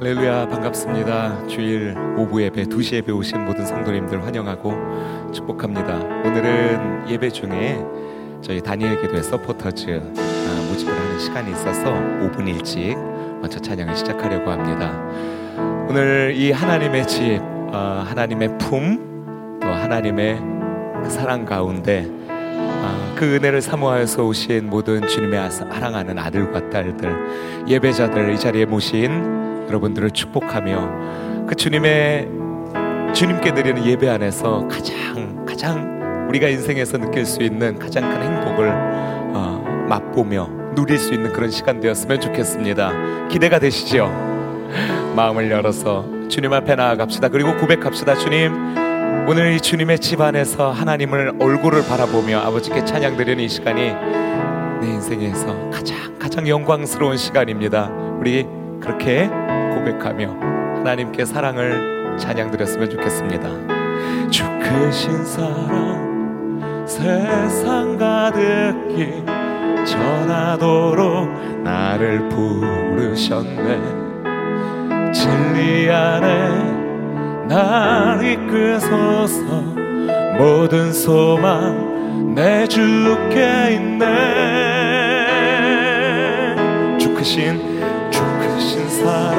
할렐루야 반갑습니다. 주일 오부 예배 2시 예배 오신 모든 성도님들 환영하고 축복합니다. 오늘은 예배 중에 저희 다니엘 기도의 서포터즈 아, 모집을 하는 시간이 있어서 5분 일찍 먼저 찬양을 시작하려고 합니다. 오늘 이 하나님의 집, 어, 하나님의 품, 또 하나님의 그 사랑 가운데 아, 그 은혜를 사모하여서 오신 모든 주님의 사랑하는 아들과 딸들, 예배자들 이 자리에 모신 여러분들을 축복하며 그 주님의 주님께 드리는 예배 안에서 가장 가장 우리가 인생에서 느낄 수 있는 가장 큰 행복을 어, 맛보며 누릴 수 있는 그런 시간 되었으면 좋겠습니다. 기대가 되시죠? 마음을 열어서 주님 앞에 나아갑시다. 그리고 고백합시다. 주님, 오늘 이 주님의 집 안에서 하나님을 얼굴을 바라보며 아버지께 찬양 드리는 이 시간이 내 인생에서 가장 가장 영광스러운 시간입니다. 우리 그렇게 고백하며 하나님께 사랑을 찬양드렸으면 좋겠습니다. 주 크신 사랑 세상 가득히 전하도록 나를 부르셨네. 진리 안에 날 이끄소서. 모든 소망 내 주께 있네. 주 크신 사랑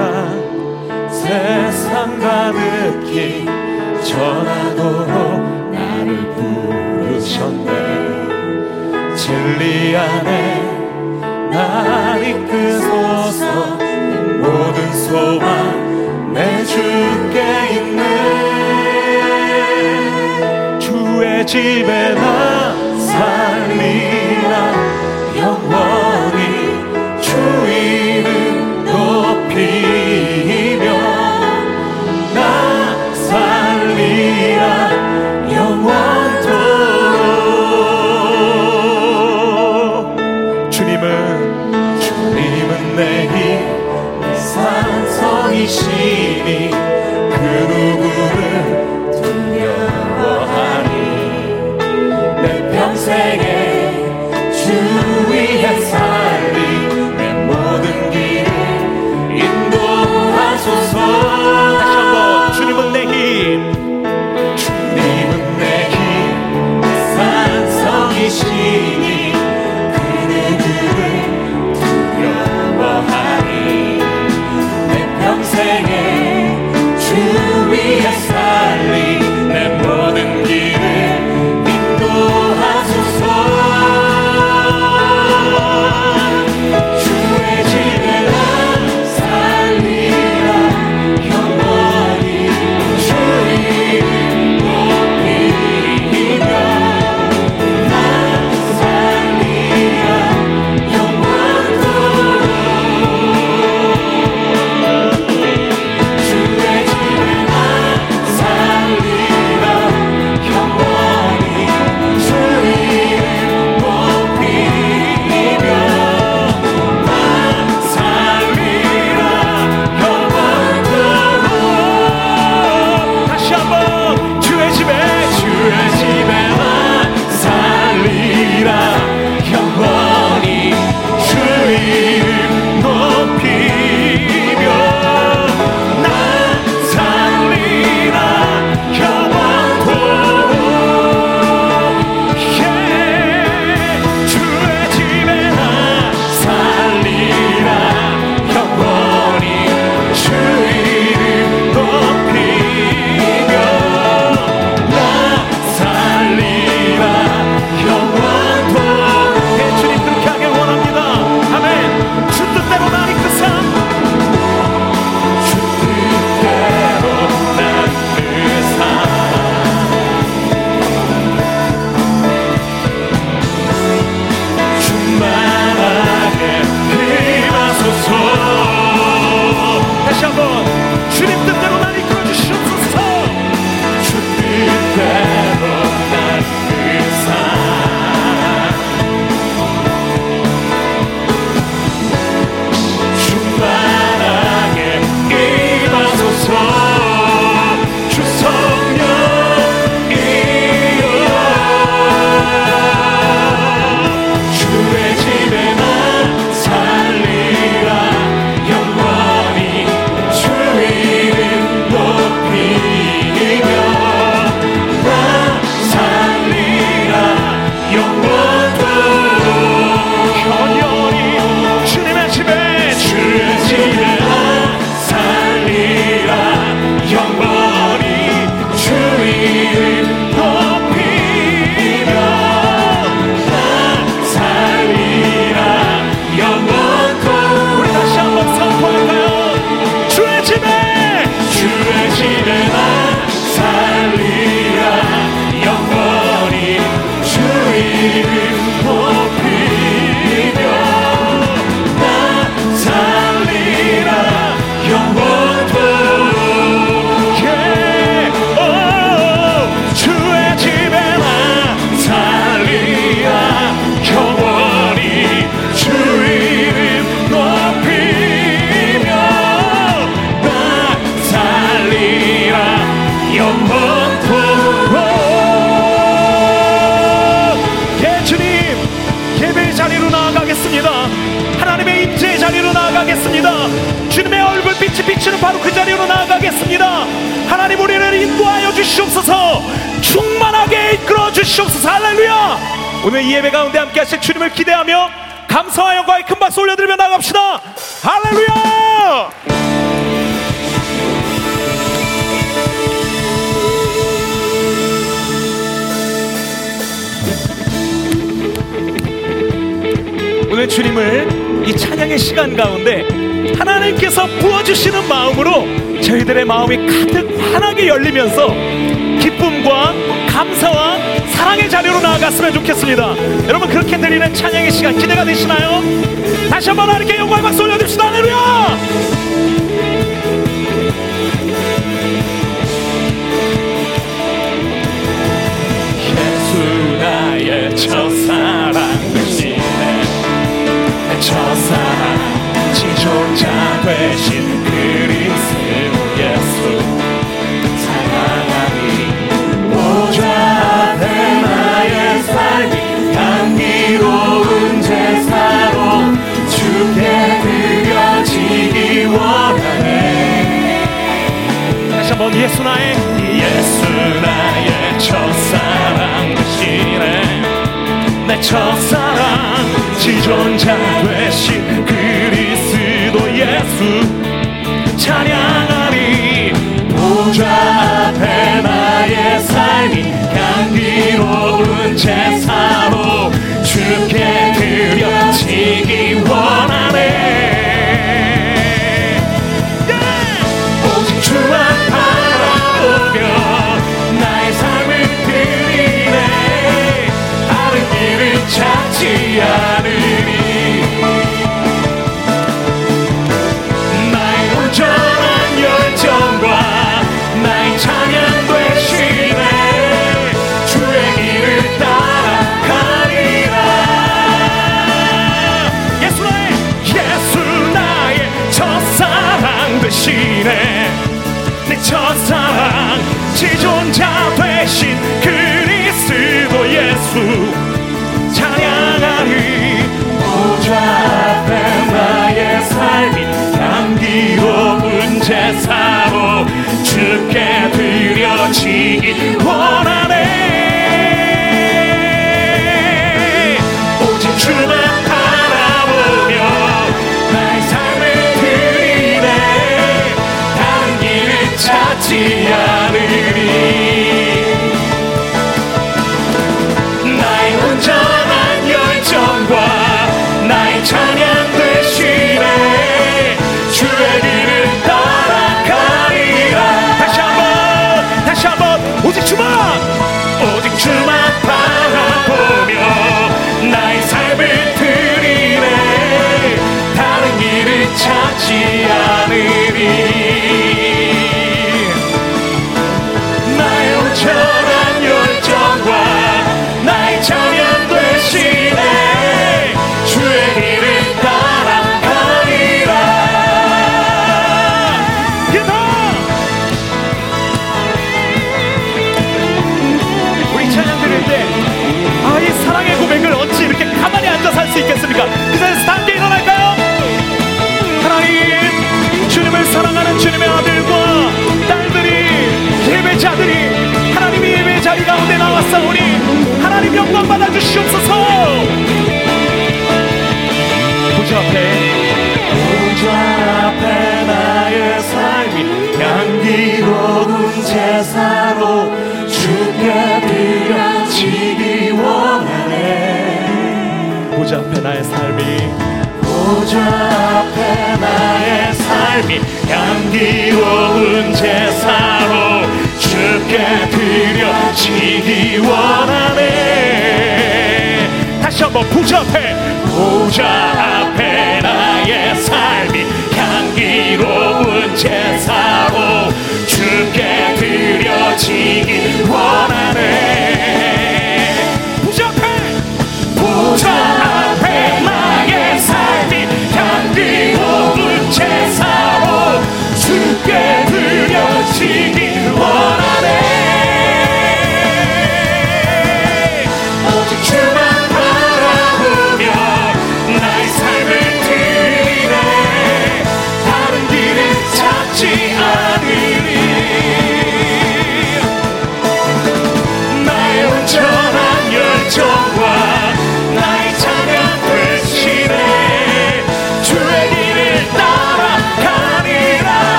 집에 나 살리라 영원히 주의 높이며 나 살리라 영원토록. 주님은 주님은 내힘 산성이시 나아가겠습니다. 하나님의 임재의 자리로 나아가겠습니다. 주님의 얼굴빛이 비치는 바로 그 자리로 나아가겠습니다. 하나님 우리를 인도하여 주시옵소서 충만하게 이끌어 주시옵소서 할렐루야 오늘 이 예배 가운데 함께 하실 주님을 기대하며 감사와 영광의 큰 박수 올려드리며 나갑시다 할렐루야 오늘 주님을 이 찬양의 시간 가운데 하나님께서 부어주시는 마음으로 저희들의 마음이 가득 환하게 열리면서 기쁨과 감사와 사랑의 자리로 나아갔으면 좋겠습니다. 여러분 그렇게 드리는 찬양의 시간 기대가 되시나요? 다시 한번 하나님께 영광의 박수 올려드립시다. 할렐루야! 나의 첫사 지존자 되신 그리스도 예수. 사랑하니 보좌 앞에 나의 삶이 향기로운 제사로 주께 드려지기 원하네. 다시 한번 예수 나의 예수 나의 첫사랑 되시네. 내 첫사랑 지존자 되신 그리 스 지존자 되신 그 나왔사오니 하나님 영광 받아 주시옵소서. 보좌 앞에. 보좌 앞에 나의 삶이 향기로운 제사로 주께 드려지기 원하네. 보좌 앞에 나의 삶이 보좌 앞에 나의 삶이 향기로운 제사로 주께 드려지 기 원하네. 다시 한번 보좌 앞에 보좌 앞에 나의 삶이 향기로운 제사로 주께 드려지기 원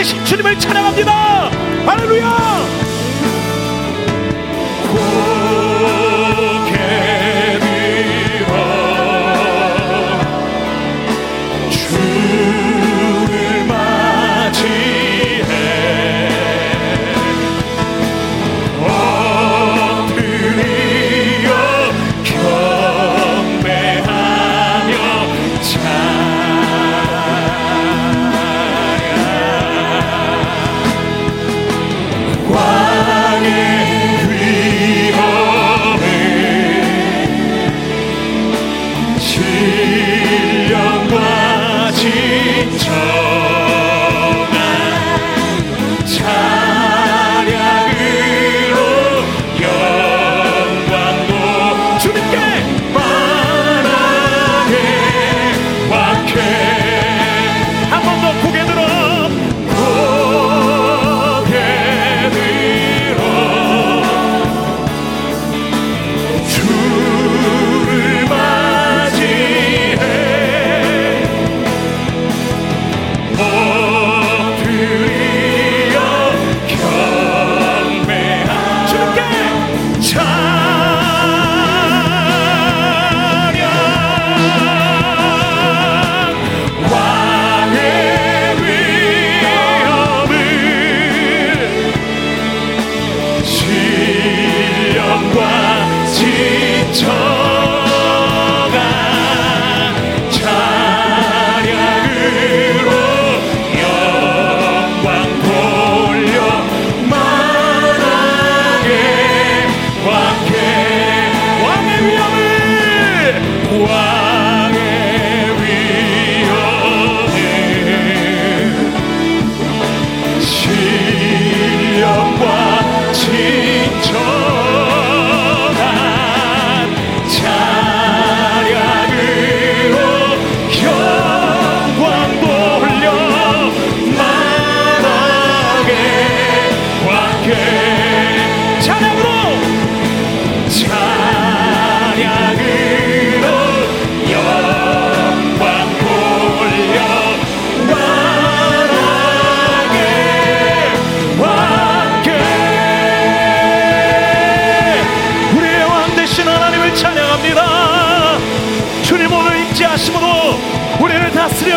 되신 주님을 찬양합니다. 할렐루야!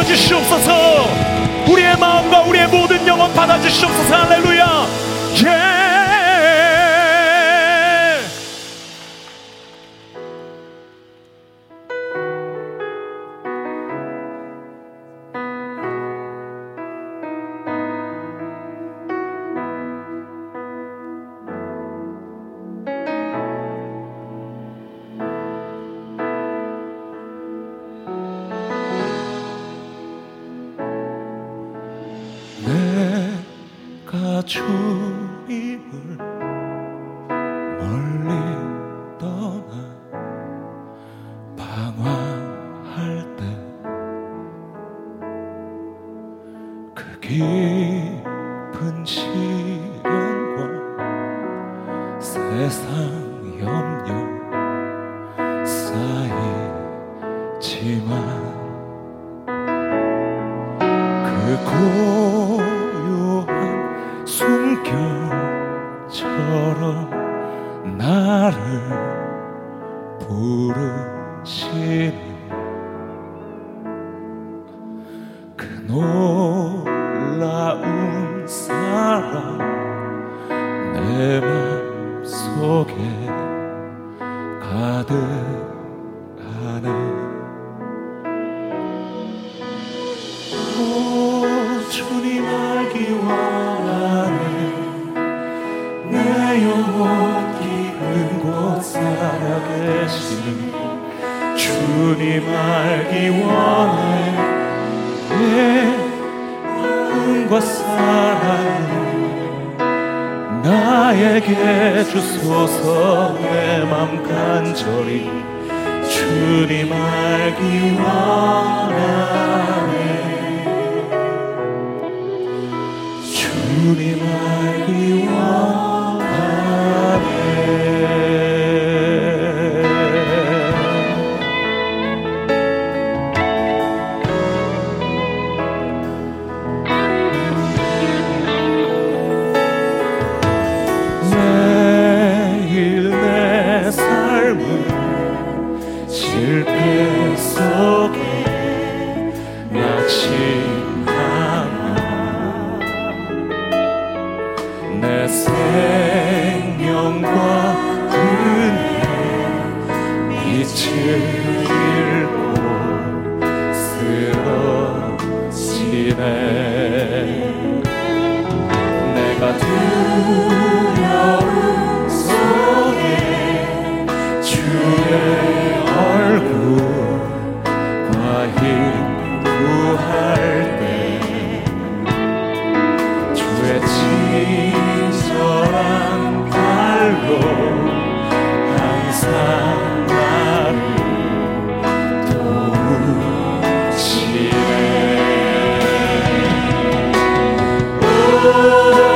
주시옵소서. 우리의 마음과 우리의 모든 영혼 받아주시옵소서. 할렐루야 주님을 멀리 떠나 방황할 때 그 깊은 시련과 세상 염려 쌓이지만 그 고. 숨결처럼 나를 부르시는 그 놀라운 사랑 내 맘속에 은혜와 사랑 나에게 주소서 내 맘 간절히 주님 알기 원하네. 주님 Senhor.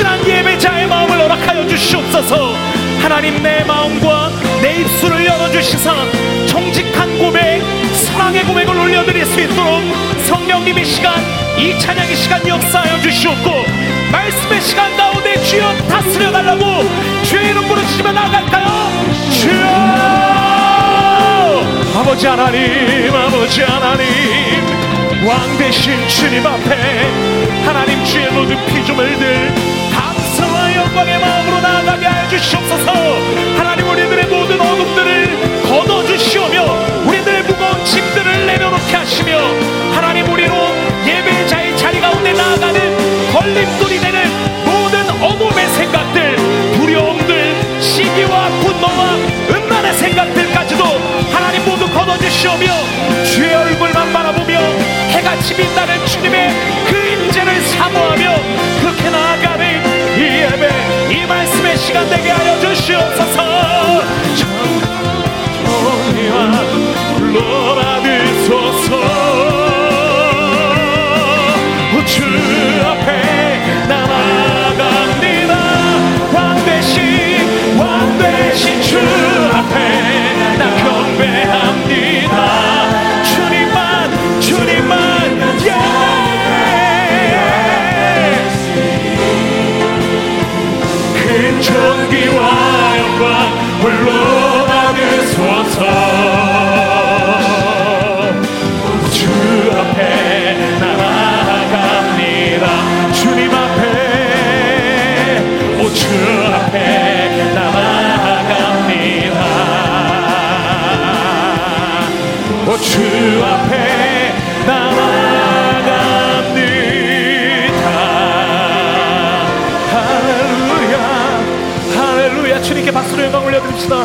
진실한 예배자의 마음을 허락하여 주시옵소서. 하나님 내 마음과 내 입술을 열어주시사 정직한 고백 사랑의 고백을 올려드릴 수 있도록 성령님의 시간 이 찬양의 시간 역사하여 주시옵고 말씀의 시간 가운데 주여 다스려 달라고 주의 이름 부르시면 나갈까요? 주여! 아버지 하나님 아버지 하나님 왕 대신 주님 앞에 하나님 주의 모든 피조물들 영광의 마음으로 나아가게 하여 주시옵소서. 하나님 우리들의 모든 어둠들을 걷어주시오며 우리들의 무거운 짐들을 내려놓게 하시며 하나님 우리로 예배자의 자리 가운데 나아가는 걸림돌이 되는 모든 어둠의 생각들 두려움들 시기와 분노와 음란의 생각들까지도 하나님 모두 걷어주시오며 주의 얼굴만 바라보며 해같이 빛나는 주님의 그 사모하며 그렇게 나아가는 이 예배 이 말씀의 시간 되게 하여 주시옵소서. 정의와 불러받으소서. 주 주 앞에 나아갑니다. 할렐루야. 할렐루야. 주님께 박수를 영광 올려드립시다.